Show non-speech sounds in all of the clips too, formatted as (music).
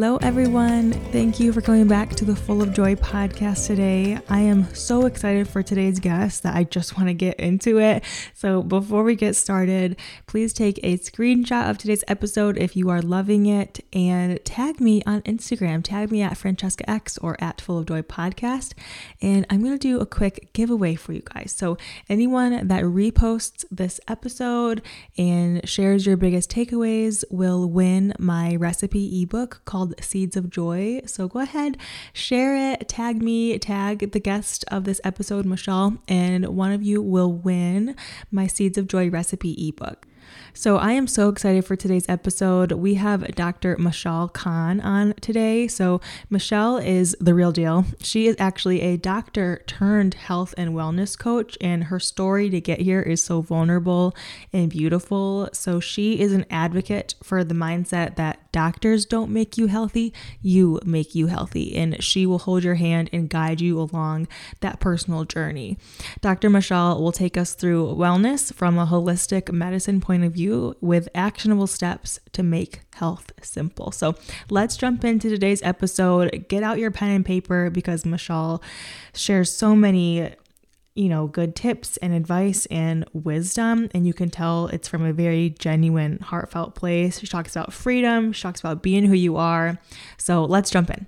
Hello, everyone. Thank you for coming back to the Full of Joy podcast today. I am so excited for today's guest that I just want to get into it. So, before we get started, please take a screenshot of today's episode if you are loving it and tag me on Instagram. Tag me at Francesca X or at Full of Joy podcast. And I'm going to do a quick giveaway for you guys. So, anyone that reposts this episode and shares your biggest takeaways will win my recipe ebook called Seeds of Joy. So go ahead, share it, tag me, tag the guest of this episode, Michelle, and one of you will win my Seeds of Joy recipe ebook. So, I am so excited for today's episode. We have Dr. Michelle Khan on today. So, Michelle is the real deal. She is actually a doctor turned health and wellness coach, and her story to get here is so vulnerable and beautiful. So, she is an advocate for the mindset that doctors don't make you healthy, you make you healthy, and she will hold your hand and guide you along that personal journey. Dr. Michelle will take us through wellness from a holistic medicine point of view you with actionable steps to make health simple. So let's jump into today's episode. Get out your pen and paper because Michelle shares so many you know, good tips and advice and wisdom. And you can tell it's from a very genuine, heartfelt place. She talks about freedom, she talks about being who you are. So let's jump in.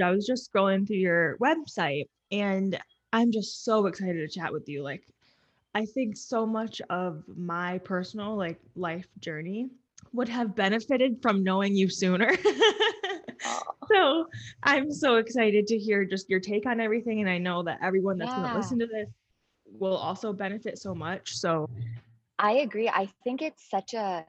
I was just scrolling through your website and I'm just so excited to chat with you. Like, I think so much of my personal like life journey would have benefited from knowing you sooner. (laughs) so I'm so excited to hear just your take on everything. And I know that everyone that's yeah. going to listen to this will also benefit so much. So I agree. I think it's such a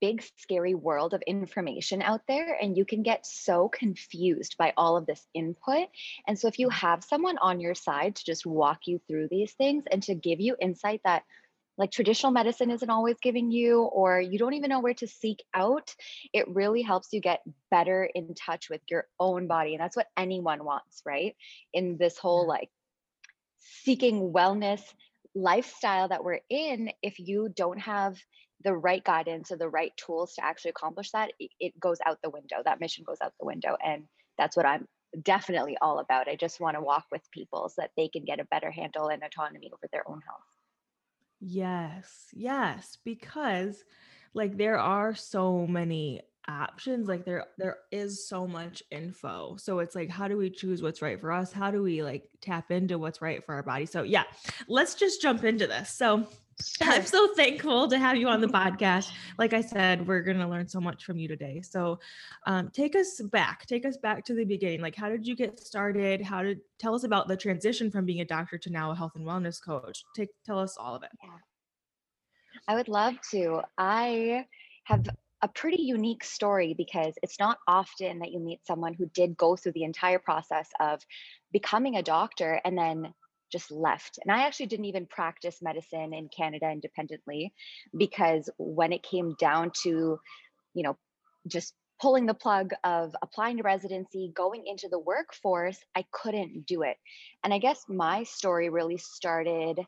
big scary world of information out there and you can get so confused by all of this input. And so if you have someone on your side to just walk you through these things and to give you insight that like traditional medicine isn't always giving you or you don't even know where to seek out it really helps you get better in touch with your own body. And that's what anyone wants right? In this whole like seeking wellness lifestyle that we're in if you don't have the right guidance or the right tools to actually accomplish that, it, goes out the window. That mission goes out the window. And that's what I'm definitely all about. I just want to walk with people so that they can get a better handle and autonomy over their own health. Yes, yes, because like there are so many options like there there is so much info so it's like how do we choose what's right for us how do we like tap into what's right for our body so yeah let's just jump into this so I'm (laughs) so thankful to have you on the podcast. Like I said, we're going to learn so much from you today. So, um, take us back, take us back to the beginning. Like, how did you get started? How did tell us about the transition from being a doctor to now a health and wellness coach? Take tell us all of it. Yeah. I would love to. I have a pretty unique story because it's not often that you meet someone who did go through the entire process of becoming a doctor and then just left. And I actually didn't even practice medicine in Canada independently hmm. because when it came down to, you know, just pulling the plug of applying to residency, going into the workforce, I couldn't do it. And I guess my story really started,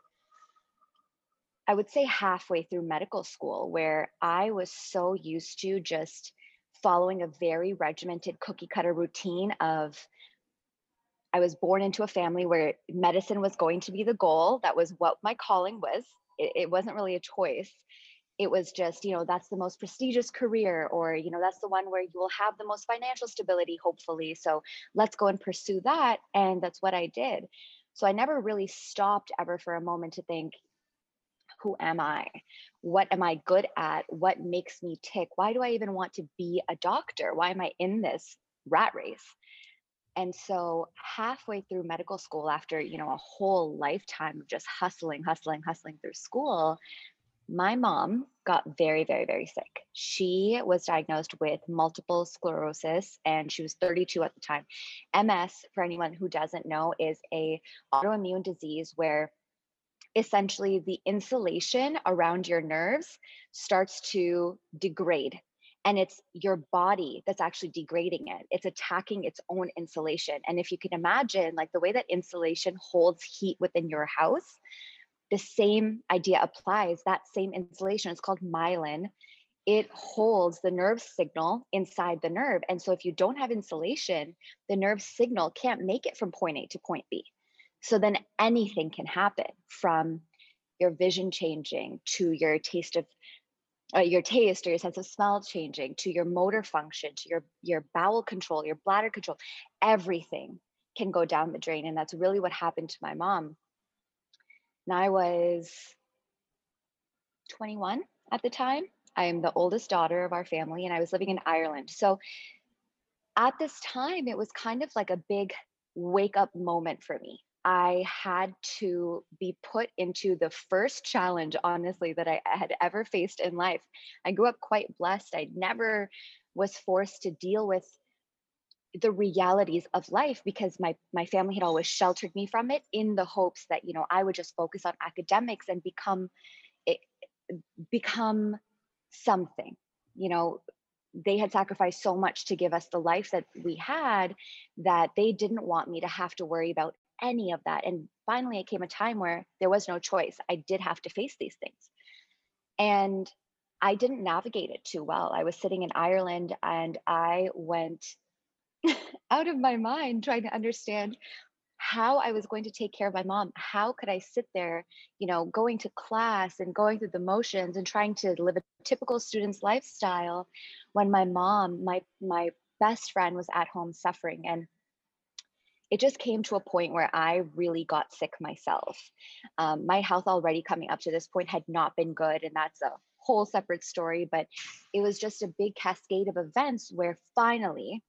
I would say, halfway through medical school, where I was so used to just following a very regimented cookie cutter routine of I was born into a family where medicine was going to be the goal. That was what my calling was. It, it, wasn't really a choice. It was just, you know, that's the most prestigious career, or, you know, that's the one where you will have the most financial stability, hopefully. So let's go and pursue that. And that's what I did. So I never really stopped ever for a moment to think, who am I? What am I good at? What makes me tick? Why do I even want to be a doctor? Why am I in this rat race? And so halfway through medical school, after, you know, a whole lifetime of just hustling, hustling, hustling through school, my mom got very, very, very sick. She was diagnosed with multiple sclerosis and she was 32 at the time. MS, for anyone who doesn't know, is a autoimmune disease where essentially the insulation around your nerves starts to degrade and it's your body that's actually degrading it it's attacking its own insulation and if you can imagine like the way that insulation holds heat within your house the same idea applies that same insulation is called myelin it holds the nerve signal inside the nerve. And so if you don't have insulation, the nerve signal can't make it from point A to point B. So then anything can happen from your vision changing to your taste of uh, your taste or your sense of smell changing to your motor function to your your bowel control your bladder control everything can go down the drain and that's really what happened to my mom. And i was 21 at the time. I'm the oldest daughter of our family and i was living in ireland. So at this time it was kind of like a big wake up moment for me I had to be put into the first challenge, honestly, that I had ever faced in life. I grew up quite blessed. I never was forced to deal with the realities of life because my my family had always sheltered me from it in the hopes that you know I would just focus on academics and become it, become something you know they had sacrificed so much to give us the life that we had that they didn't want me to have to worry about any of that. And finally, it came a time where there was no choice. I did have to face these things. And I didn't navigate it too well. I was sitting in Ireland and I went (laughs) out of my mind trying to understand how I was going to take care of my mom. How could I sit there, you know, going to class and going through the motions and trying to live a typical student's lifestyle when my mom, my my best friend was at home suffering and it just came to a point where I really got sick myself. Um, my health already coming up to this point had not been good, and that's a whole separate story. But it was just a big cascade of events where finally,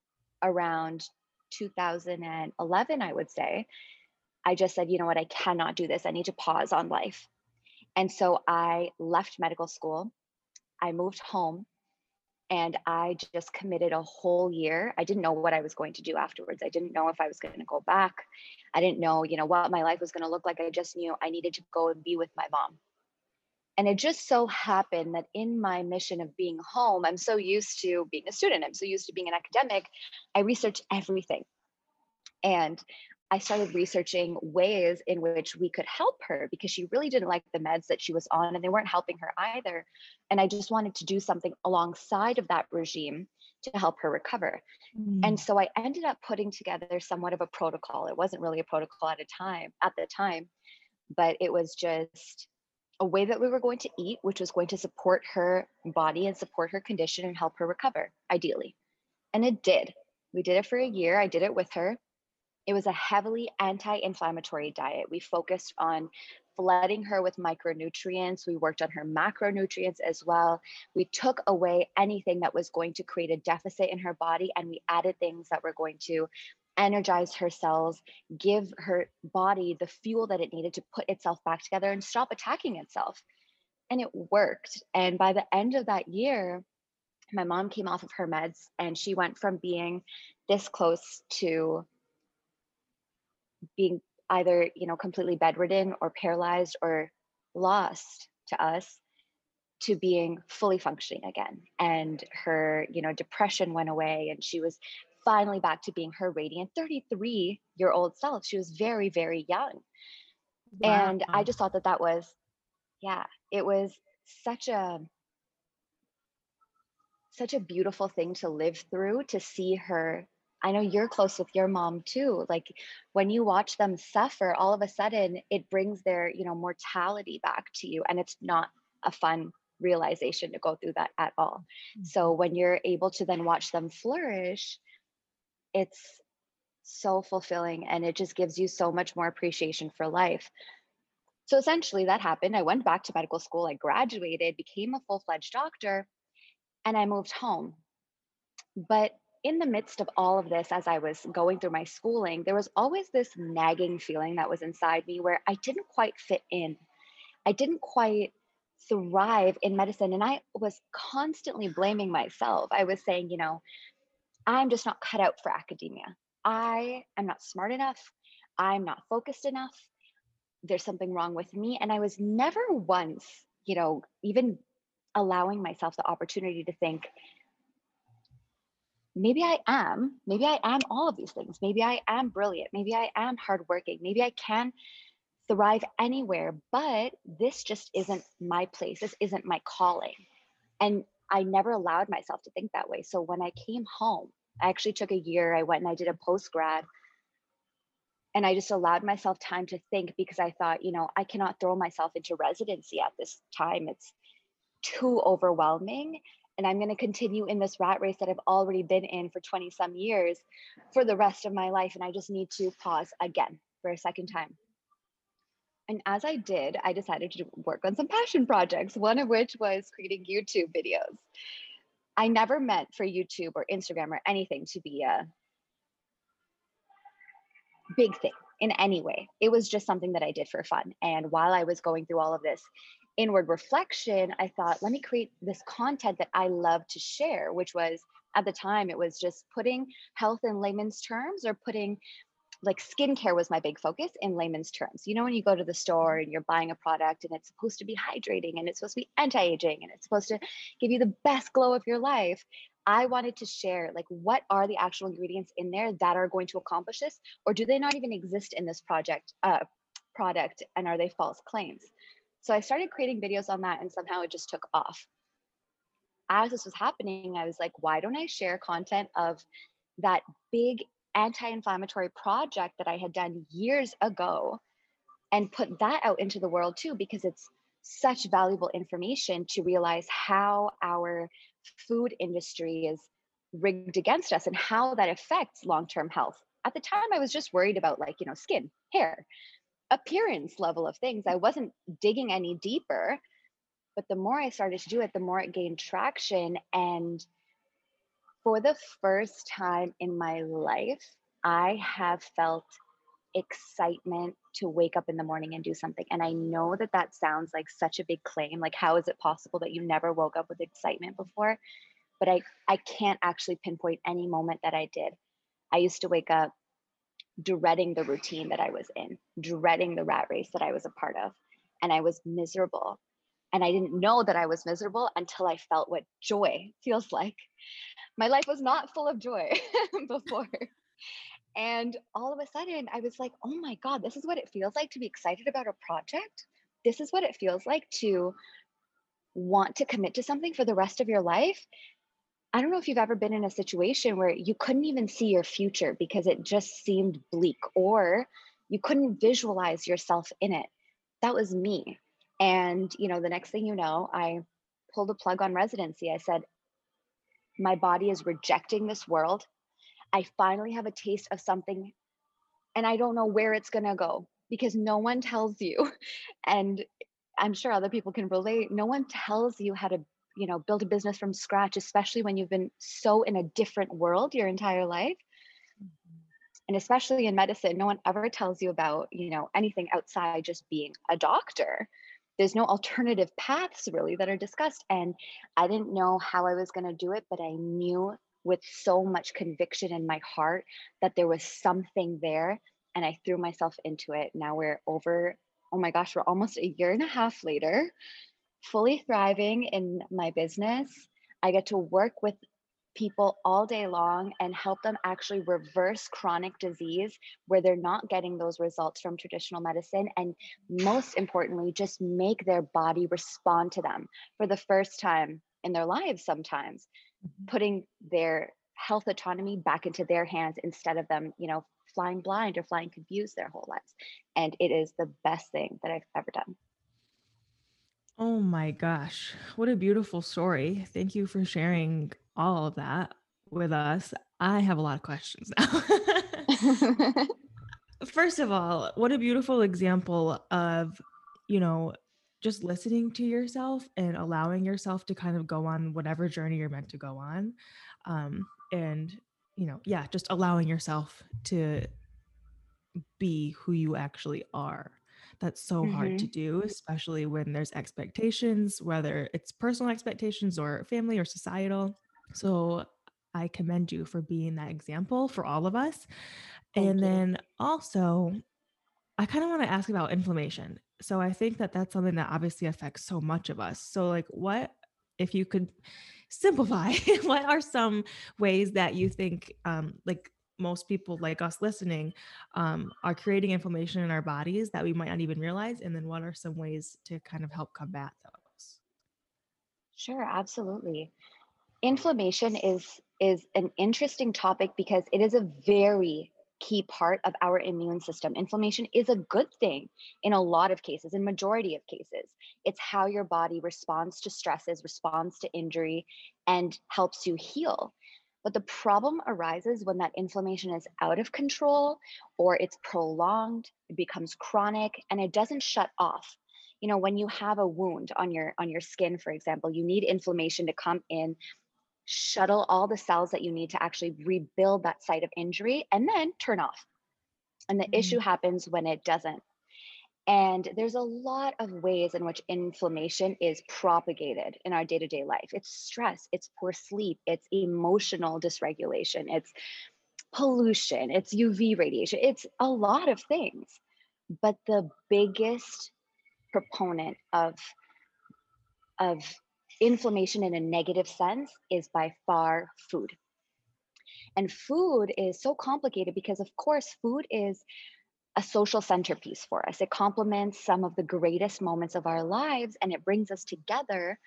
around 2011, I would say, I just said, you know what, I cannot do this. I need to pause on life. And so I left medical school. I moved home and I just committed a whole year. I didn't know what I was going to do afterwards. I didn't know if I was going to go back. I didn't know, you know, what my life was going to look like. I just knew I needed to go and be with my mom. And it just so happened that in my mission of being home, I'm so used to being a student, I'm so used to being an academic, I researched everything. And I started researching ways in which we could help her because she really didn't like the meds that she was on and they weren't helping her either. And I just wanted to do something alongside of that regime to help her recover. Mm. And so I ended up putting together somewhat of a protocol. It wasn't really a protocol at a time at the time, but it was just a way that we were going to eat, which was going to support her body and support her condition and help her recover, ideally. And it did. We did it for a year. I did it with her it was a heavily anti inflammatory diet. We focused on flooding her with micronutrients. We worked on her macronutrients as well. We took away anything that was going to create a deficit in her body and we added things that were going to energize her cells, give her body the fuel that it needed to put itself back together and stop attacking itself. And it worked. And by the end of that year, my mom came off of her meds and she went from being this close to being either you know completely bedridden or paralyzed or lost to us to being fully functioning again. And her you know depression went away and she was finally back to being her radiant 33 year old self. She was very very young. Wow. and i just thought that that was yeah it was such a such a beautiful thing to live through to see her I know you're close with your mom too. Like when you watch them suffer, all of a sudden it brings their, you know, mortality back to you. And it's not a fun realization to go through that at all. Mm-hmm. So when you're able to then watch them flourish, it's so fulfilling and it just gives you so much more appreciation for life. So essentially that happened. I went back to medical school, I graduated, became a full-fledged doctor, and I moved home. But in the midst of all of this, as I was going through my schooling, there was always this nagging feeling that was inside me where I didn't quite fit in. I didn't quite thrive in medicine. And I was constantly blaming myself. I was saying, you know, I'm just not cut out for academia. I am not smart enough. I'm not focused enough. There's something wrong with me. And I was never once, you know, even allowing myself the opportunity to think, maybe I am, maybe I am all of these things. Maybe I am brilliant. Maybe I am hardworking. Maybe I can thrive anywhere, but this just isn't my place. This isn't my calling. And I never allowed myself to think that way. So when I came home, I actually took a year. I went and I did a post grad and I just allowed myself time to think because I thought, you know, I cannot throw myself into residency at this time. It's too overwhelming. And I'm going to continue in this rat race that I've already been in for 20 some years for the rest of my life. And I just need to pause again for a second time. And as I did, I decided to work on some passion projects, one of which was creating YouTube videos. I never meant for YouTube or Instagram or anything to be a big thing in any way. It was just something that I did for fun. And while I was going through all of this inward reflection, I thought, let me create this content that I love to share, which was at the time, it was just putting health in layman's terms or putting like skincare was my big focus in layman's terms. You know, when you go to the store and you're buying a product and it's supposed to be hydrating and it's supposed to be anti aging and it's supposed to give you the best glow of your life. I wanted to share like what are the actual ingredients in there that are going to accomplish this, or do they not even exist in this project uh, product and are they false claims? So I started creating videos on that and somehow it just took off. As this was happening, I was like, why don't I share content of that big anti-inflammatory project that I had done years ago and put that out into the world too because it's such valuable information to realize how our food industry is rigged against us and how that affects long-term health. At the time I was just worried about like, you know, skin, hair, appearance level of things. I wasn't digging any deeper. But the more I started to do it, the more it gained traction and for the first time in my life, I have felt excitement to wake up in the morning and do something. And I know that that sounds like such a big claim. Like, how is it possible that you never woke up with excitement before? But I, I can't actually pinpoint any moment that I did. I used to wake up dreading the routine that I was in, dreading the rat race that I was a part of. And I was miserable. And I didn't know that I was miserable until I felt what joy feels like my life was not full of joy (laughs) before. And all of a sudden, I was like, oh my God, this is what it feels like to be excited about a project. This is what it feels like to want to commit to something for the rest of your life. I don't know if you've ever been in a situation where you couldn't even see your future because it just seemed bleak or you couldn't visualize yourself in it. That was me. And, you know, the next thing you know, I pulled a plug on residency. I said, my body is rejecting this world. I finally have a taste of something and I don't know where it's going to go because no one tells you. (laughs) And I'm sure other people can relate. No one tells you how to, you know, build a business from scratch, especially when you've been so in a different world your entire life. Mm-hmm. And especially in medicine, no one ever tells you about, you know, anything outside just being a doctor there's no alternative paths really that are discussed and i didn't know how i was going to do it but i knew with so much conviction in my heart that there was something there and i threw myself into it now we're over oh my gosh we're almost a year and a half later fully thriving in my business i get to work with people all day long and help them actually reverse chronic disease where they're not getting those results from traditional medicine. And most importantly, just make their body respond to them for the first time in their lives, sometimes mm-hmm. putting their health autonomy back into their hands instead of them, you know, flying blind or flying confused their whole lives. And it is the best thing that I've ever done. Oh my gosh, what a beautiful story. Thank you for sharing all of that with us. I have a lot of questions now. (laughs) (laughs) First of all, what a beautiful example of, you know, just listening to yourself and allowing yourself to kind of go on whatever journey you're meant to go on. Um, and, you know, yeah, just allowing yourself to be who you actually are that's so mm-hmm. hard to mm-hmm. do, especially when there's expectations, whether it's personal expectations or family or societal. So I commend you for being that example for all of us. Thank and you. then also, I kind of want to ask about inflammation. So I think that that's something that obviously affects so much of us. So, like, what if you could simplify (laughs) what are some ways that you think um, like most people like us listening um, are creating inflammation in our bodies that we might not even realize and then what are some ways to kind of help combat those Sure, absolutely. Inflammation is is an interesting topic because it is a very key part of our immune system. Inflammation is a good thing in a lot of cases, in majority of cases. It's how your body responds to stresses, responds to injury, and helps you heal. But the problem arises when that inflammation is out of control or it's prolonged, it becomes chronic, and it doesn't shut off. You know, when you have a wound on your on your skin, for example, you need inflammation to come in shuttle all the cells that you need to actually rebuild that site of injury and then turn off. And the mm-hmm. issue happens when it doesn't. And there's a lot of ways in which inflammation is propagated in our day to day life. It's stress, it's poor sleep, it's emotional dysregulation, it's pollution, it's UV radiation, it's a lot of things. But the biggest proponent of, of inflammation in a negative sense is by far food. And food is so complicated because, of course, food is a social centerpiece for us. It complements some of the greatest moments of our lives and it brings us together.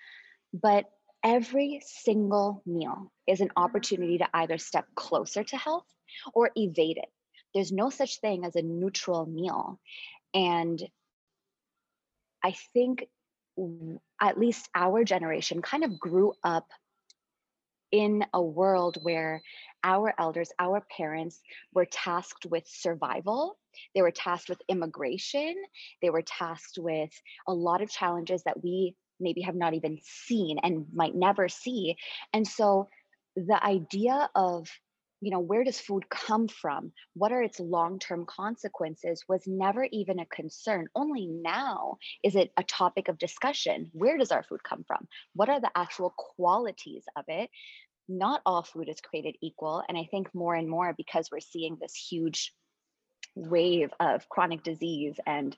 But every single meal is an opportunity to either step closer to health or evade it. There's no such thing as a neutral meal. And I think at least our generation kind of grew up in a world where our elders, our parents were tasked with survival. They were tasked with immigration. They were tasked with a lot of challenges that we maybe have not even seen and might never see. And so the idea of you know where does food come from what are its long-term consequences was never even a concern only now is it a topic of discussion where does our food come from what are the actual qualities of it not all food is created equal and i think more and more because we're seeing this huge wave of chronic disease and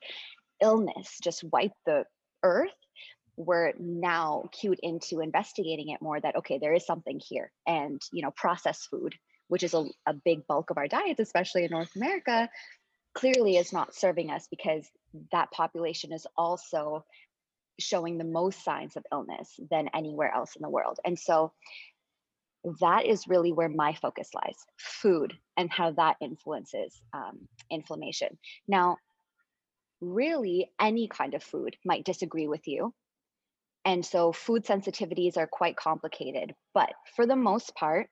illness just wipe the earth we're now cued into investigating it more that okay there is something here and you know processed food which is a, a big bulk of our diets, especially in North America, clearly is not serving us because that population is also showing the most signs of illness than anywhere else in the world. And so that is really where my focus lies food and how that influences um, inflammation. Now, really, any kind of food might disagree with you. And so food sensitivities are quite complicated. But for the most part,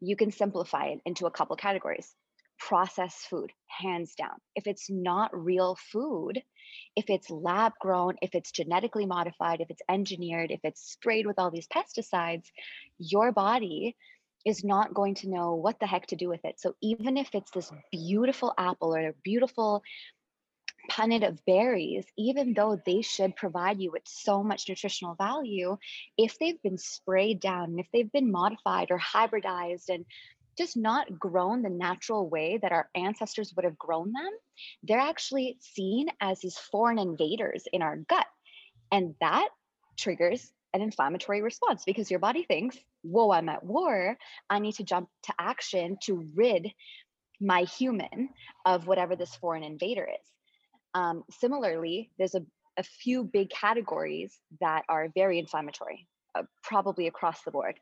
you can simplify it into a couple categories. Processed food, hands down. If it's not real food, if it's lab grown, if it's genetically modified, if it's engineered, if it's sprayed with all these pesticides, your body is not going to know what the heck to do with it. So even if it's this beautiful apple or a beautiful punnet of berries, even though they should provide you with so much nutritional value, if they've been sprayed down and if they've been modified or hybridized and just not grown the natural way that our ancestors would have grown them, they're actually seen as these foreign invaders in our gut. And that triggers an inflammatory response because your body thinks, whoa, I'm at war. I need to jump to action to rid my human of whatever this foreign invader is. Um, similarly, there's a, a few big categories that are very inflammatory, uh, probably across the board.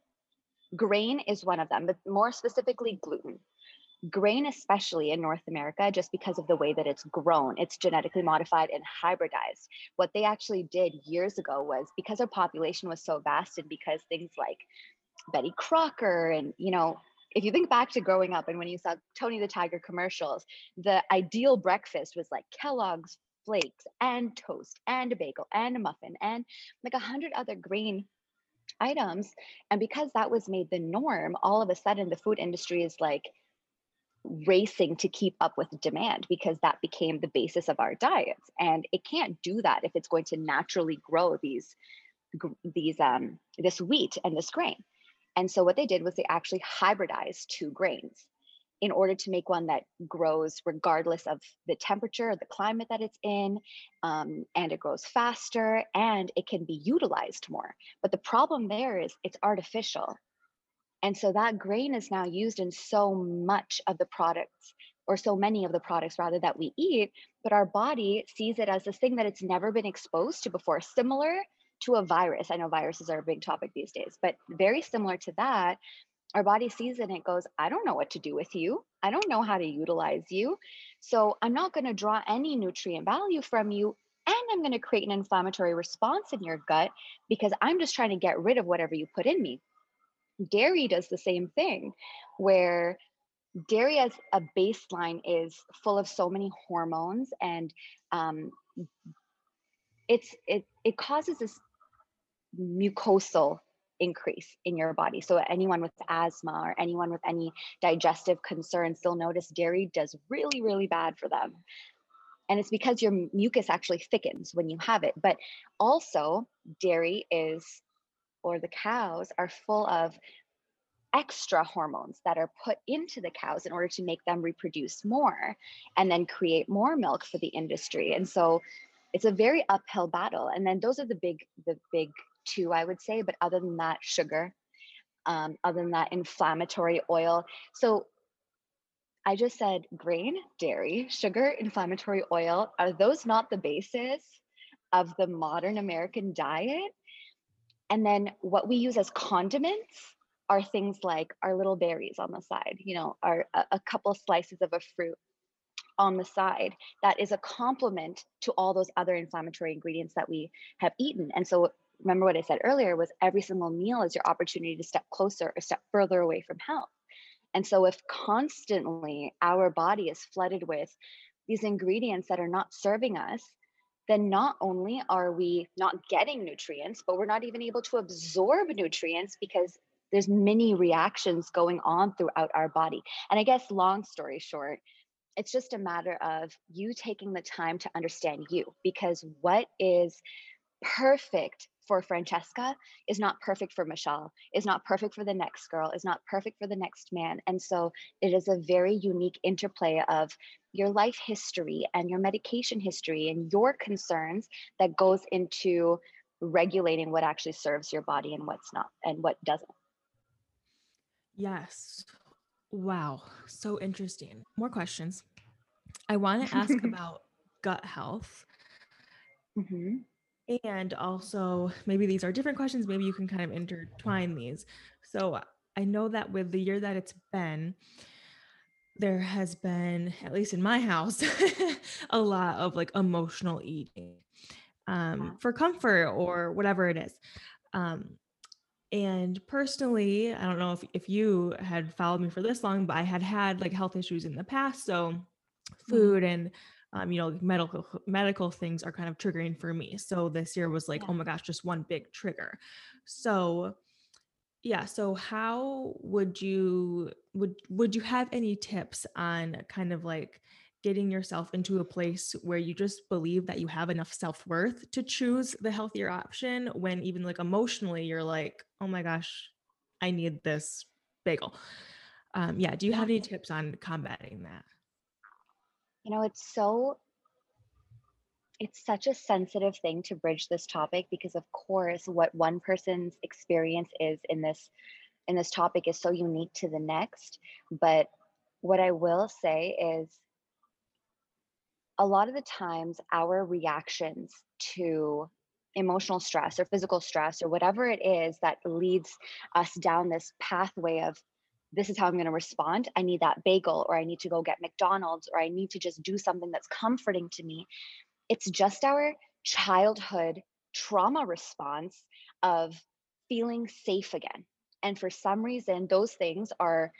Grain is one of them, but more specifically, gluten. Grain, especially in North America, just because of the way that it's grown, it's genetically modified and hybridized. What they actually did years ago was because our population was so vast and because things like Betty Crocker and, you know, if you think back to growing up and when you saw Tony the Tiger commercials, the ideal breakfast was like Kellogg's flakes and toast and a bagel and a muffin and like a hundred other grain items. And because that was made the norm, all of a sudden the food industry is like racing to keep up with demand because that became the basis of our diets. And it can't do that if it's going to naturally grow these these um this wheat and this grain. And so what they did was they actually hybridized two grains in order to make one that grows regardless of the temperature the climate that it's in, um, and it grows faster and it can be utilized more. But the problem there is it's artificial. And so that grain is now used in so much of the products or so many of the products rather that we eat, but our body sees it as this thing that it's never been exposed to before, similar to a virus. I know viruses are a big topic these days, but very similar to that, our body sees it and it goes, I don't know what to do with you. I don't know how to utilize you. So I'm not going to draw any nutrient value from you. And I'm going to create an inflammatory response in your gut because I'm just trying to get rid of whatever you put in me. Dairy does the same thing, where dairy as a baseline is full of so many hormones and um, it's it it causes this mucosal increase in your body. So anyone with asthma or anyone with any digestive concerns, they'll notice dairy does really, really bad for them. And it's because your mucus actually thickens when you have it. But also, dairy is, or the cows are full of extra hormones that are put into the cows in order to make them reproduce more and then create more milk for the industry. And so it's a very uphill battle. And then those are the big, the big two, I would say. But other than that, sugar, um, other than that, inflammatory oil. So I just said grain, dairy, sugar, inflammatory oil. Are those not the basis of the modern American diet? And then what we use as condiments are things like our little berries on the side, you know, our a, a couple slices of a fruit on the side that is a complement to all those other inflammatory ingredients that we have eaten. And so remember what I said earlier was every single meal is your opportunity to step closer or step further away from health. And so if constantly our body is flooded with these ingredients that are not serving us, then not only are we not getting nutrients, but we're not even able to absorb nutrients because there's many reactions going on throughout our body. And I guess long story short, it's just a matter of you taking the time to understand you because what is perfect for Francesca is not perfect for Michelle, is not perfect for the next girl, is not perfect for the next man. And so it is a very unique interplay of your life history and your medication history and your concerns that goes into regulating what actually serves your body and what's not and what doesn't. Yes. Wow. So interesting. More questions. I want to ask (laughs) about gut health. Mm-hmm. And also, maybe these are different questions. Maybe you can kind of intertwine these. So, I know that with the year that it's been, there has been, at least in my house, (laughs) a lot of like emotional eating um, for comfort or whatever it is. Um, and personally, I don't know if, if you had followed me for this long, but I had had like health issues in the past. So, mm-hmm. food and um, you know, medical medical things are kind of triggering for me. So this year was like, yeah. oh my gosh, just one big trigger. So yeah, so how would you would would you have any tips on kind of like getting yourself into a place where you just believe that you have enough self-worth to choose the healthier option when even like emotionally you're like, oh my gosh, I need this bagel. Um, yeah, do you have any tips on combating that? You know it's so it's such a sensitive thing to bridge this topic because of course what one person's experience is in this in this topic is so unique to the next. But what i will say is a lot of the times our reactions to emotional stress or physical stress or whatever it is that leads us down this pathway of this is how I'm going to respond. I need that bagel, or I need to go get McDonald's, or I need to just do something that's comforting to me. It's just our childhood trauma response of feeling safe again. And for some reason, those things are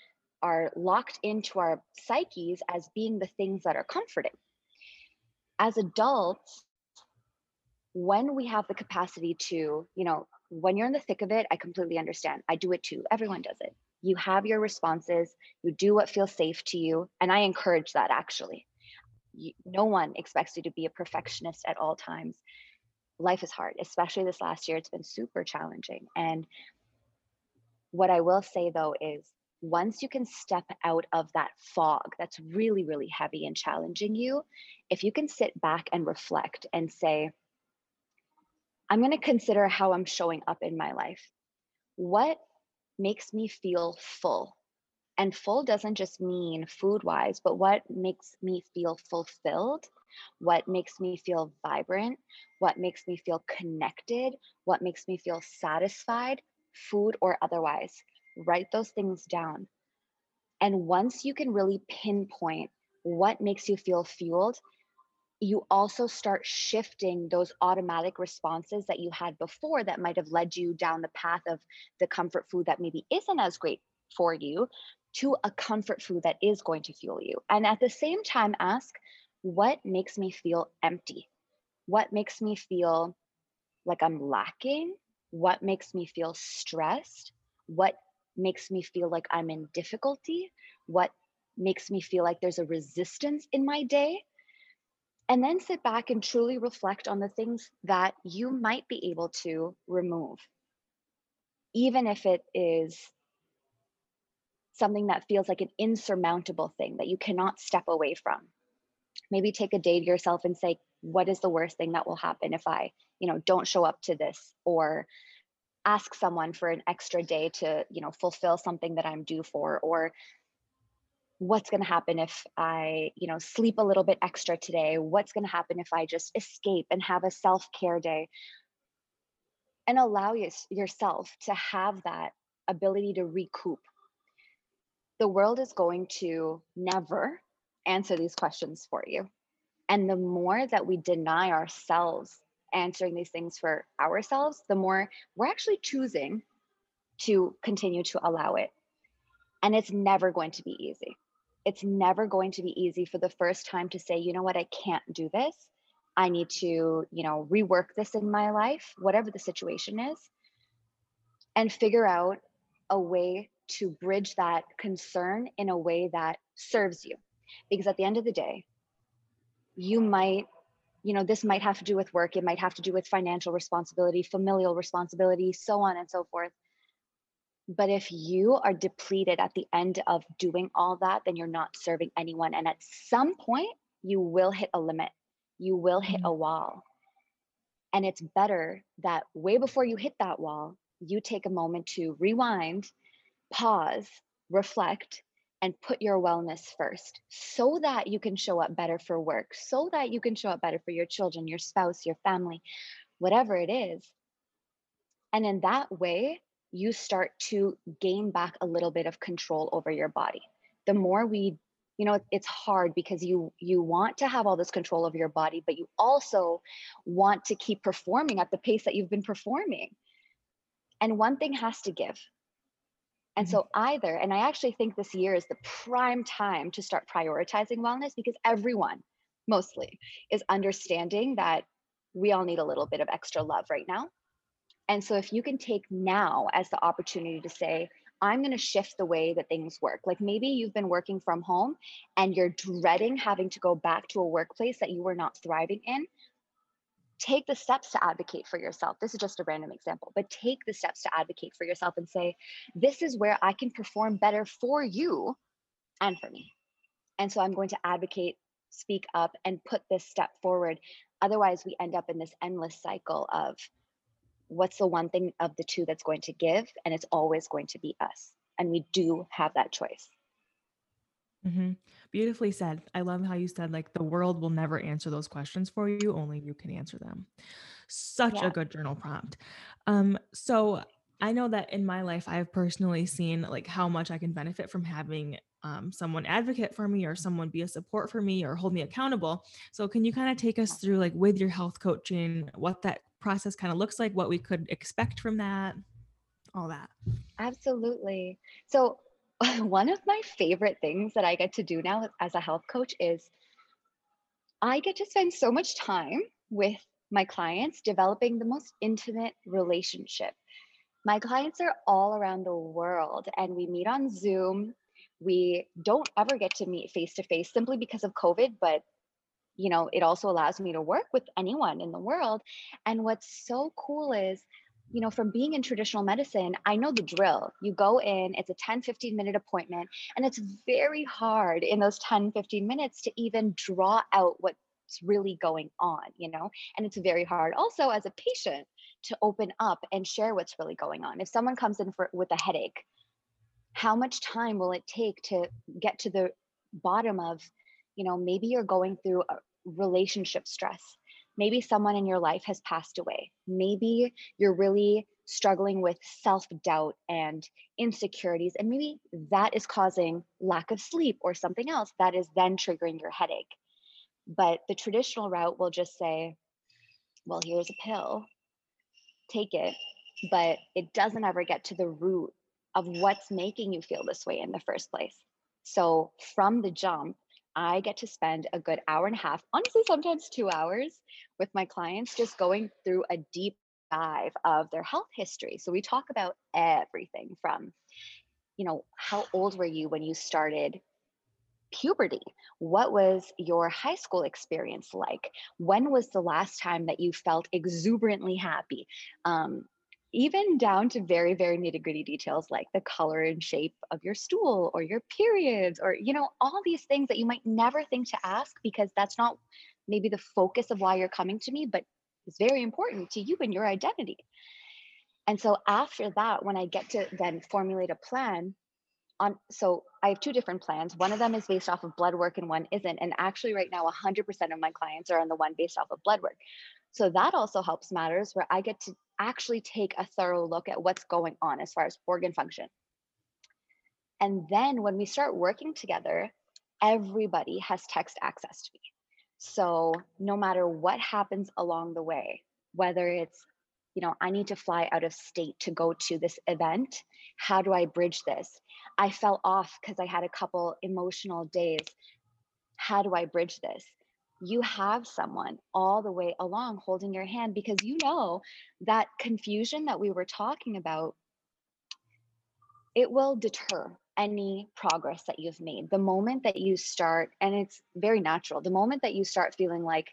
are locked into our psyches as being the things that are comforting. As adults, when we have the capacity to, you know, when you're in the thick of it, I completely understand. I do it too. Everyone does it you have your responses, you do what feels safe to you. And I encourage that actually. No one expects you to be a perfectionist at all times. Life is hard, especially this last year. It's been super challenging. And what I will say though is once you can step out of that fog that's really, really heavy and challenging you, if you can sit back and reflect and say, I'm going to consider how I'm showing up in my life. What makes me feel full? And full doesn't just mean food wise, but what makes me feel fulfilled, what makes me feel vibrant, what makes me feel connected, what makes me feel satisfied, food or otherwise. Write those things down. And once you can really pinpoint what makes you feel fueled, you also start shifting those automatic responses that you had before that might have led you down the path of the comfort food that maybe isn't as great for you to a comfort food that is going to fuel you. And at the same time, ask what makes me feel empty? What makes me feel like I'm lacking? What makes me feel stressed? What makes me feel like I'm in difficulty? What makes me feel like there's a resistance in my day? And then sit back and truly reflect on the things that you might be able to remove, even if it is something that feels like an insurmountable thing that you cannot step away from. Maybe take a day to yourself and say, what is the worst thing that will happen if I, you know, don't show up to this or ask someone for an extra day to, you know, fulfill something that I'm due for or what's going to happen if I, you know, sleep a little bit extra today? What's going to happen if I just escape and have a self-care day? And allow yourself to have that ability to recoup. The world is going to never answer these questions for you. And the more that we deny ourselves answering these things for ourselves, the more we're actually choosing to continue to allow it. And it's never going to be easy it's never going to be easy for the first time to say, you know what, I can't do this. I need to, you know, rework this in my life, whatever the situation is, and figure out a way to bridge that concern in a way that serves you. Because at the end of the day, you might, you know, this might have to do with work, it might have to do with financial responsibility, familial responsibility, so on and so forth. But if you are depleted at the end of doing all that, then you're not serving anyone. And at some point, you will hit a limit, you will hit mm-hmm. a wall. And it's better that way before you hit that wall, you take a moment to rewind, pause, reflect, and put your wellness first so that you can show up better for work, so that you can show up better for your children, your spouse, your family, whatever it is. And in that way, you start to gain back a little bit of control over your body. The more we you know it's hard because you you want to have all this control over your body but you also want to keep performing at the pace that you've been performing and one thing has to give and mm-hmm. so either and i actually think this year is the prime time to start prioritizing wellness because everyone mostly is understanding that we all need a little bit of extra love right now and so if you can take now as the opportunity to say, I'm going to shift the way that things work. Like maybe you've been working from home and you're dreading having to go back to a workplace that you were not thriving in. Take the steps to advocate for yourself. This is just a random example, but take the steps to advocate for yourself and say, This is where I can perform better for you and for me. And so I'm going to advocate, speak up, and put this step forward. Otherwise, we end up in this endless cycle of, what's the one thing of the two that's going to give and it's always going to be us and we do have that choice. Mm-hmm. beautifully said. I love how you said like the world will never answer those questions for you only you can answer them. Such yeah. a good journal prompt. Um so i know that in my life i've personally seen like how much i can benefit from having um, someone advocate for me or someone be a support for me or hold me accountable. So can you kind of take us through like with your health coaching what that process kind of looks like, what we could expect from that, all that. Absolutely. So, (laughs) one of my favorite things that I get to do now as a health coach is I get to spend so much time with my clients developing the most intimate relationship. My clients are all around the world and we meet on Zoom. We don't ever get to meet face to face simply because of COVID, but you know, it also allows me to work with anyone in the world. And what's so cool is, you know, from being in traditional medicine, I know the drill. You go in, it's a 10, 15 minute appointment, and it's very hard in those 10, 15 minutes to even draw out what's really going on, you know? And it's very hard also as a patient to open up and share what's really going on. If someone comes in for with a headache, how much time will it take to get to the bottom of you know maybe you're going through a relationship stress. Maybe someone in your life has passed away. Maybe you're really struggling with self-doubt and insecurities and maybe that is causing lack of sleep or something else that is then triggering your headache. But the traditional route will just say well here's a pill. Take it. But it doesn't ever get to the root of what's making you feel this way in the first place. So from the jump, I get to spend a good hour and a half, honestly, sometimes two hours with my clients, just going through a deep dive of their health history. So we talk about everything from, you know, how old were you when you started puberty? What was your high school experience like? When was the last time that you felt exuberantly happy? Um, even down to very very nitty gritty details like the color and shape of your stool or your periods or you know all these things that you might never think to ask because that's not maybe the focus of why you're coming to me but it's very important to you and your identity. And so after that when i get to then formulate a plan on so i have two different plans. One of them is based off of blood work and one isn't. And actually right now 100% of my clients are on the one based off of blood work. So that also helps matters where I get to actually take a thorough look at what's going on as far as organ function. And then when we start working together, everybody has text access to me. So no matter what happens along the way, whether it's, you know, I need to fly out of state to go to this event, how do I bridge this? I fell off because I had a couple emotional days. How do I bridge this? You have someone all the way along holding your hand because you know that confusion that we were talking about it will deter any progress that you've made. The moment that you start and it's very natural the moment that you start feeling like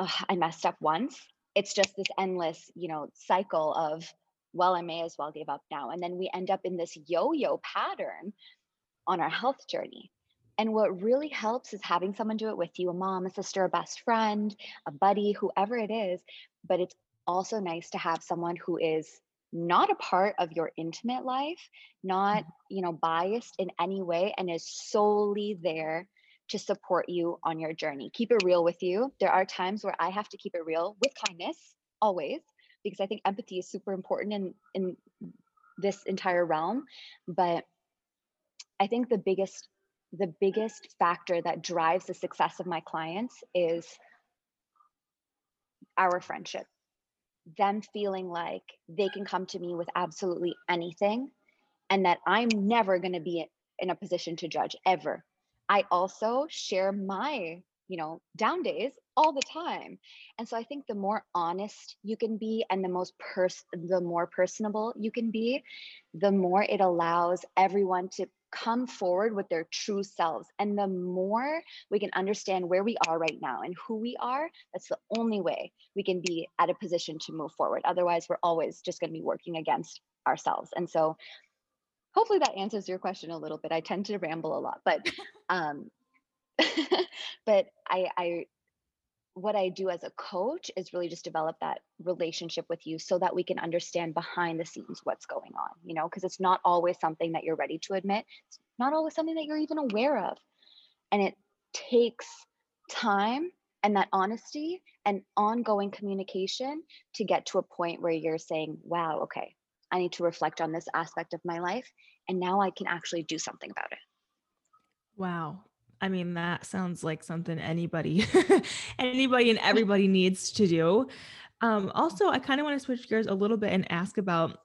oh, i messed up once it's just this endless you know cycle of well i may as well give up now. And then we end up in this yo-yo pattern on our health journey and what really helps is having someone do it with you a mom, a sister, a best friend, a buddy, whoever it is. But it's also nice to have someone who is not a part of your intimate life, not, mm-hmm. you know, biased in any way and is solely there to support you on your journey. Keep it real with you. There are times where I have to keep it real with kindness, always, because I think empathy is super important in in this entire realm, but I think the biggest the biggest factor that drives the success of my clients is our friendship. Them feeling like they can come to me with absolutely anything and that I'm never going to be in a position to judge ever. I also share my, you know, down days all the time. And so I think the more honest you can be and the most pers the more personable you can be, the more it allows everyone to come forward with their true selves. And the more we can understand where we are right now and who we are, that's the only way we can be at a position to move forward. Otherwise, we're always just going to be working against ourselves. And so hopefully that answers your question a little bit. I tend to ramble a lot, but (laughs) um (laughs) but I I what I do as a coach is really just develop that relationship with you so that we can understand behind the scenes what's going on, you know, because it's not always something that you're ready to admit. It's not always something that you're even aware of. And it takes time and that honesty and ongoing communication to get to a point where you're saying, wow, okay, I need to reflect on this aspect of my life. And now I can actually do something about it. Wow. I mean, that sounds like something anybody, (laughs) anybody and everybody needs to do. Um, also, I kind of want to switch gears a little bit and ask about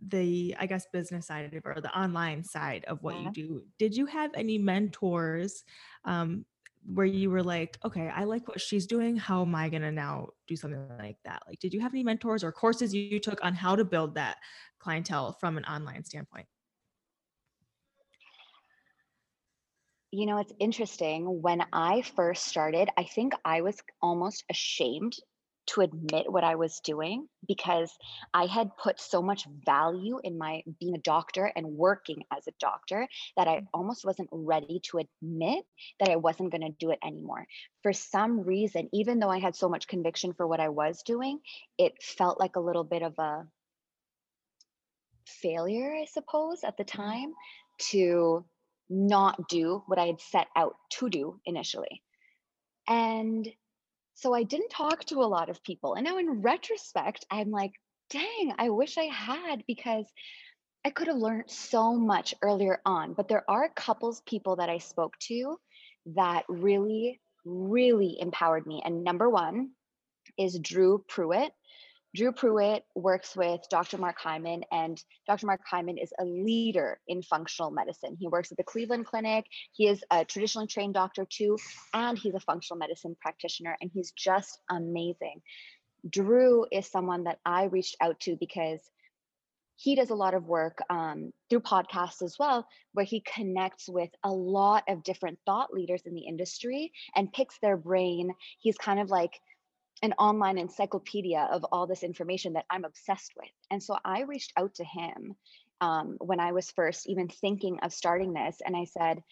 the, I guess, business side of it or the online side of what yeah. you do. Did you have any mentors um, where you were like, okay, I like what she's doing. How am I going to now do something like that? Like, did you have any mentors or courses you took on how to build that clientele from an online standpoint? You know, it's interesting. When I first started, I think I was almost ashamed to admit what I was doing because I had put so much value in my being a doctor and working as a doctor that I mm. almost wasn't ready to admit that I wasn't going to do it anymore. For some reason, even though I had so much conviction for what I was doing, it felt like a little bit of a failure, I suppose, at the mm-hmm. time to not do what I had set out to do initially. And so I didn't talk to a lot of people. And now in retrospect, I'm like, dang, I wish I had because I could have learned so much earlier on. But there are couples people that I spoke to that really, really empowered me. And number one is Drew Pruitt. Drew Pruitt works with Dr. Mark Hyman, and Dr. Mark Hyman is a leader in functional medicine. He works at the Cleveland Clinic. He is a traditionally trained doctor too, and he's a functional medicine practitioner, and he's just amazing. Drew is someone that I reached out to because he does a lot of work um, through podcasts as well, where he connects with a lot of different thought leaders in the industry and picks their brain. He's kind of like an online encyclopedia of all this information that I'm obsessed with. And so I reached out to him um, when I was first even thinking of starting this. And I said,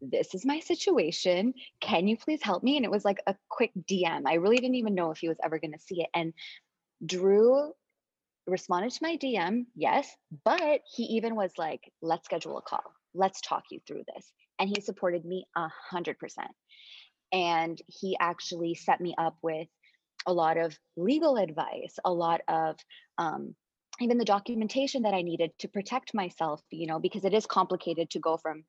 This is my situation. Can you please help me? And it was like a quick DM. I really didn't even know if he was ever going to see it. And Drew responded to my DM, yes, but he even was like, Let's schedule a call. Let's talk you through this. And he supported me a hundred percent. And he actually set me up with a lot of legal advice, a lot of um, even the documentation that I needed to protect myself, you know, because it is complicated to go from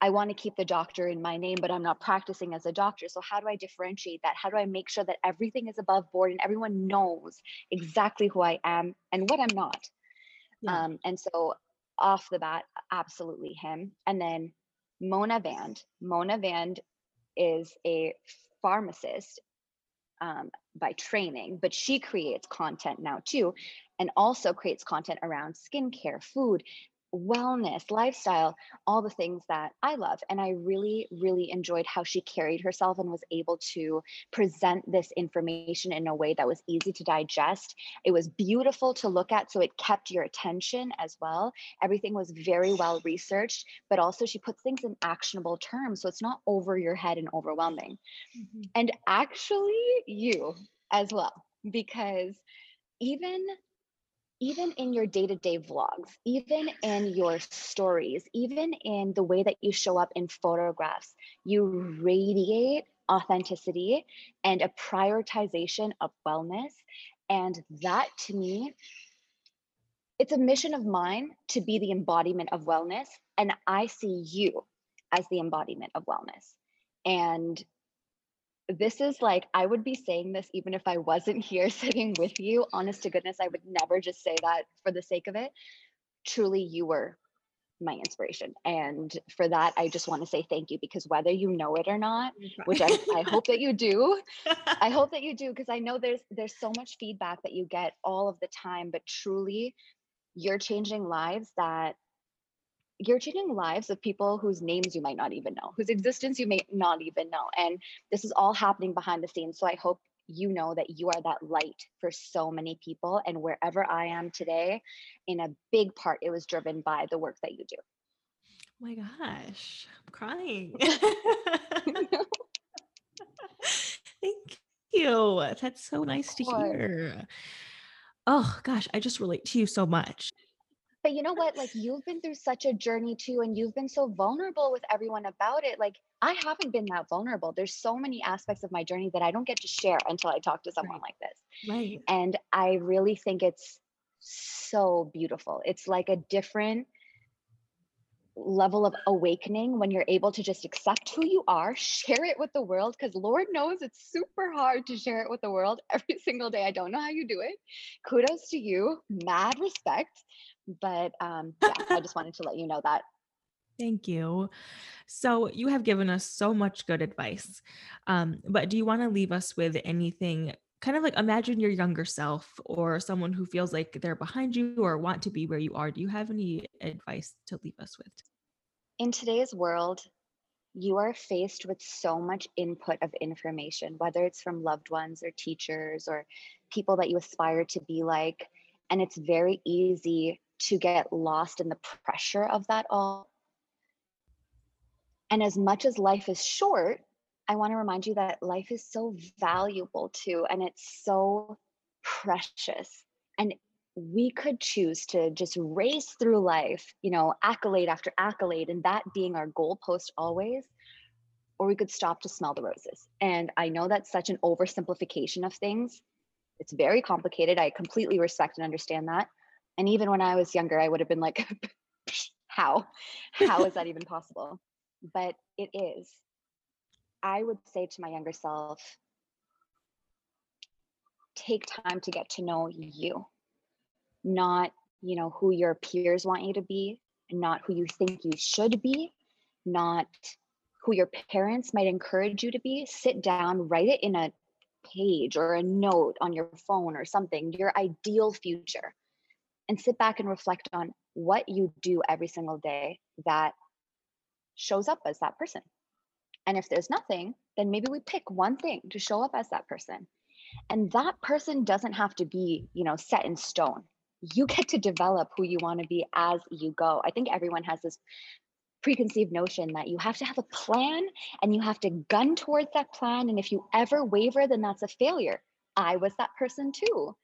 I want to keep the doctor in my name, but I'm not practicing as a doctor. So, how do I differentiate that? How do I make sure that everything is above board and everyone knows exactly who I am and what I'm not? Yeah. Um, and so, off the bat, absolutely him. And then Mona Vand. Mona Vand is a pharmacist um, by training, but she creates content now too, and also creates content around skincare, food, wellness, lifestyle, all the things that I love. And I really, really enjoyed how she carried herself and was able to present this information in a way that was easy to digest. It was beautiful to look at, so it kept your attention as well. Everything was very well researched, but also she puts things in actionable terms, so it's not over your head and overwhelming. Mm-hmm. And actually, you as well, because even even in your day-to-day vlogs even in your stories even in the way that you show up in photographs you radiate authenticity and a prioritization of wellness. And that to me it's a mission of mine to be the embodiment of wellness and i see you as the embodiment of wellness. And this is like I would be saying this even if I wasn't here (laughs) sitting with you. Honest to goodness, I would never just say that for the sake of it. Truly, you were my inspiration. And for that, I just want to say thank you because whether you know it or not, which I, I hope that you do, (laughs) I hope that you do because I know there's there's so much feedback that you get all of the time, but truly you're changing lives that you're changing lives of people whose names you might not even know, whose existence you may not even know. And this is all happening behind the scenes. So I hope you know that you are that light for so many people. And wherever I am today, in a big part, it was driven by the work that you do. Oh my gosh, I'm crying. (laughs) Thank you. That's so nice to hear. Oh gosh, I just relate to you so much but you know what like you've been through such a journey too and you've been so vulnerable with everyone about it like i haven't been that vulnerable there's so many aspects of my journey that i don't get to share until i talk to someone right. like this right and i really think it's so beautiful it's like a different level of awakening when you're able to just accept who you are, share it with the world, because Lord knows it's super hard to share it with the world every (laughs) single day. I don't know how you do it. Kudos to you, mad respect. But um, yeah, I just wanted to let you know that. (laughs) Thank you. So, you have given us so much good advice. Um, but do you want to leave us with anything kind of like imagine your younger self or someone who feels like they're behind you or want to be where you are? Do you have any advice to leave us with? In today's world, you are faced with so much input of information, whether it's from loved ones or teachers or people that you aspire to be like. And it's very easy to get lost in the pressure of that all. And as much as life is short, I want to remind you that life is so valuable too, and it's so precious. And we could choose to just race through life, you know, accolade after accolade, and that being our goalpost always, or we could stop to smell the roses. And I know that's such an oversimplification of things. It's very complicated. I completely respect and understand that. And even when I was younger, I would have been like, (laughs) how? How is that even possible? But it is. I would say to my younger self, take time to get to know you not you know who your peers want you to be not who you think you should be not who your parents might encourage you to be sit down write it in a page or a note on your phone or something your ideal future and sit back and reflect on what you do every single day that shows up as that person and if there's nothing then maybe we pick one thing to show up as that person and that person doesn't have to be you know set in stone you get to develop who you want to be as you go. I think everyone has this preconceived notion that you have to have a plan and you have to gun towards that plan. And if you ever waver, then that's a failure. I was that person too.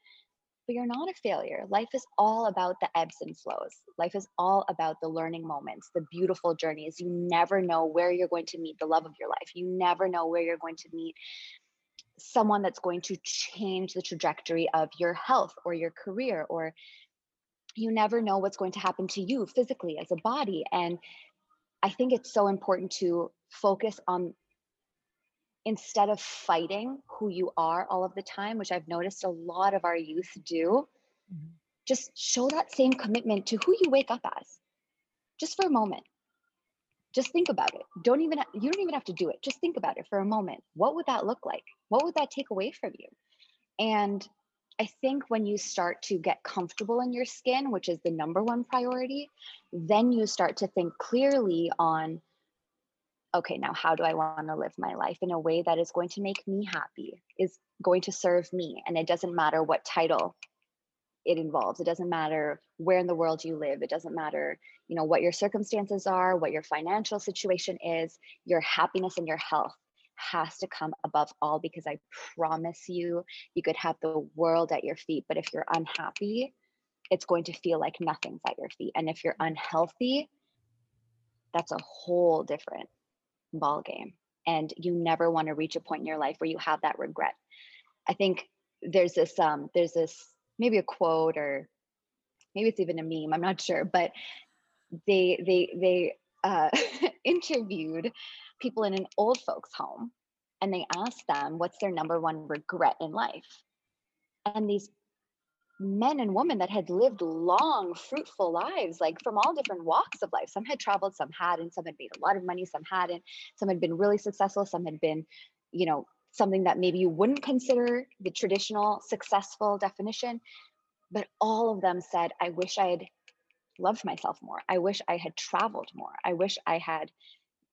But you're not a failure. Life is all about the ebbs and flows. Life is all about the learning moments, the beautiful journeys. You never know where you're going to meet the love of your life. You never know where you're going to meet someone that's going to change the trajectory of your health or your career or you never know what's going to happen to you physically as a body and i think it's so important to focus on instead of fighting who you are all of the time which i've noticed a lot of our youth do mm-hmm. just show that same commitment to who you wake up as just for a moment. Just think about it. Don't even you don't even have to do it. Just think about it for a moment. What would that look like? What would that take away from you? And i think when you start to get comfortable in your skin which is the number one priority then you start to think clearly on okay now how do i want to live my life in a way that is going to make me happy is going to serve me and it doesn't matter what title it involves. It doesn't matter where in the world you live. It doesn't matter you know what your circumstances are what your financial situation is. Your happiness and your health has to come above all because i promise you you could have the world at your feet but if you're unhappy it's going to feel like nothing's at your feet and if you're unhealthy that's a whole different ball game and you never want to reach a point in your life where you have that regret. I think there's this um there's this maybe a quote or maybe it's even a meme i'm not sure but they they they uh, (laughs) interviewed people in an old folks home and they asked them what's their number one regret in life? And these men and women that had lived long fruitful lives like from all different walks of life some had traveled some hadn't some had made a lot of money some hadn't some had been really successful some had been you know something that maybe you wouldn't consider the traditional successful definition. But all of them said, I wish I had loved myself more. I wish I had traveled more. I wish I had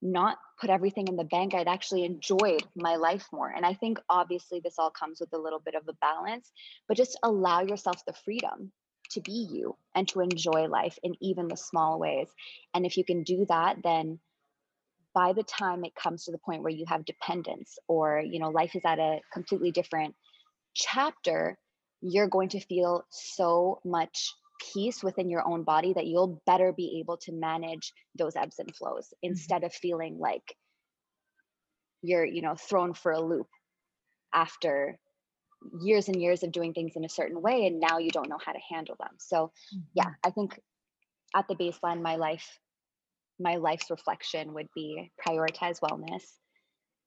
not put everything in the bank. I'd actually enjoyed my life more. And I think obviously this all comes with a little bit of a balance, but just allow yourself the freedom to be you and to enjoy life in even the small ways. And if you can do that, then by the time it comes to the point where you have dependence or you know life is at a completely different chapter you're going to feel so much peace within your own body that you'll better be able to manage those ebbs and flows mm-hmm. instead of feeling like you're you know thrown for a loop after years and years of doing things in a certain way and now you don't know how to handle them so yeah mm-hmm. i think at the baseline my life my life's reflection would be prioritize wellness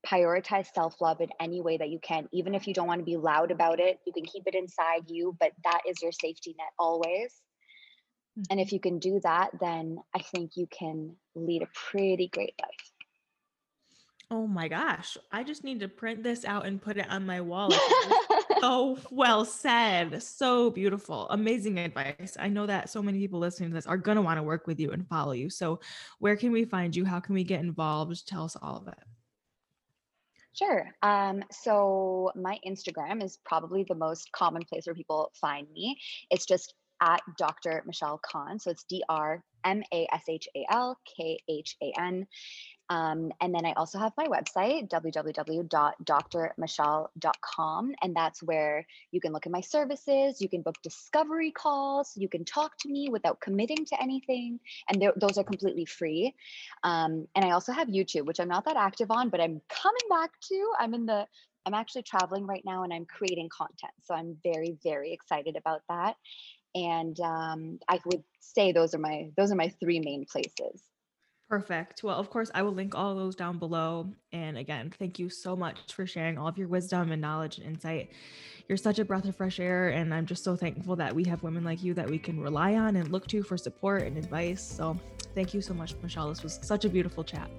prioritize self-love in any way that you can even if you don't want to be loud about it you can keep it inside you but that is your safety net always mm-hmm. and if you can do that then i think you can lead a pretty great life Oh my gosh. I just need to print this out and put it on my (laughs) wall. so well said. So beautiful. Amazing advice. I know that so many people listening to this are going to want to work with you and follow you. So, where can we find you? How can we get involved? Tell us all of it. Sure. Um, so, my Instagram is probably the most common place where people find me. It's just at Dr. Mashal Khan. So it's D R M A S H A L K H A N. Um, and then I also have my website, www.drmashal.com. And that's where you can look at my services, you can book discovery calls, you can talk to me without committing to anything. And those are completely free. Um, and I also have YouTube, which I'm not that active on, but I'm coming back to. I'm in the I'm actually traveling right now and I'm creating content. So I'm very, very excited about that. And um, I would say those are my those are my three main places. Perfect. Well, of course, I will link all those down below. And again, thank you so much for sharing all of your wisdom and knowledge and insight. You're such a breath of fresh air. And I'm just so thankful that we have women like you that we can rely on and look to for support and advice. So thank you so much, Mashal. This was such a beautiful chat.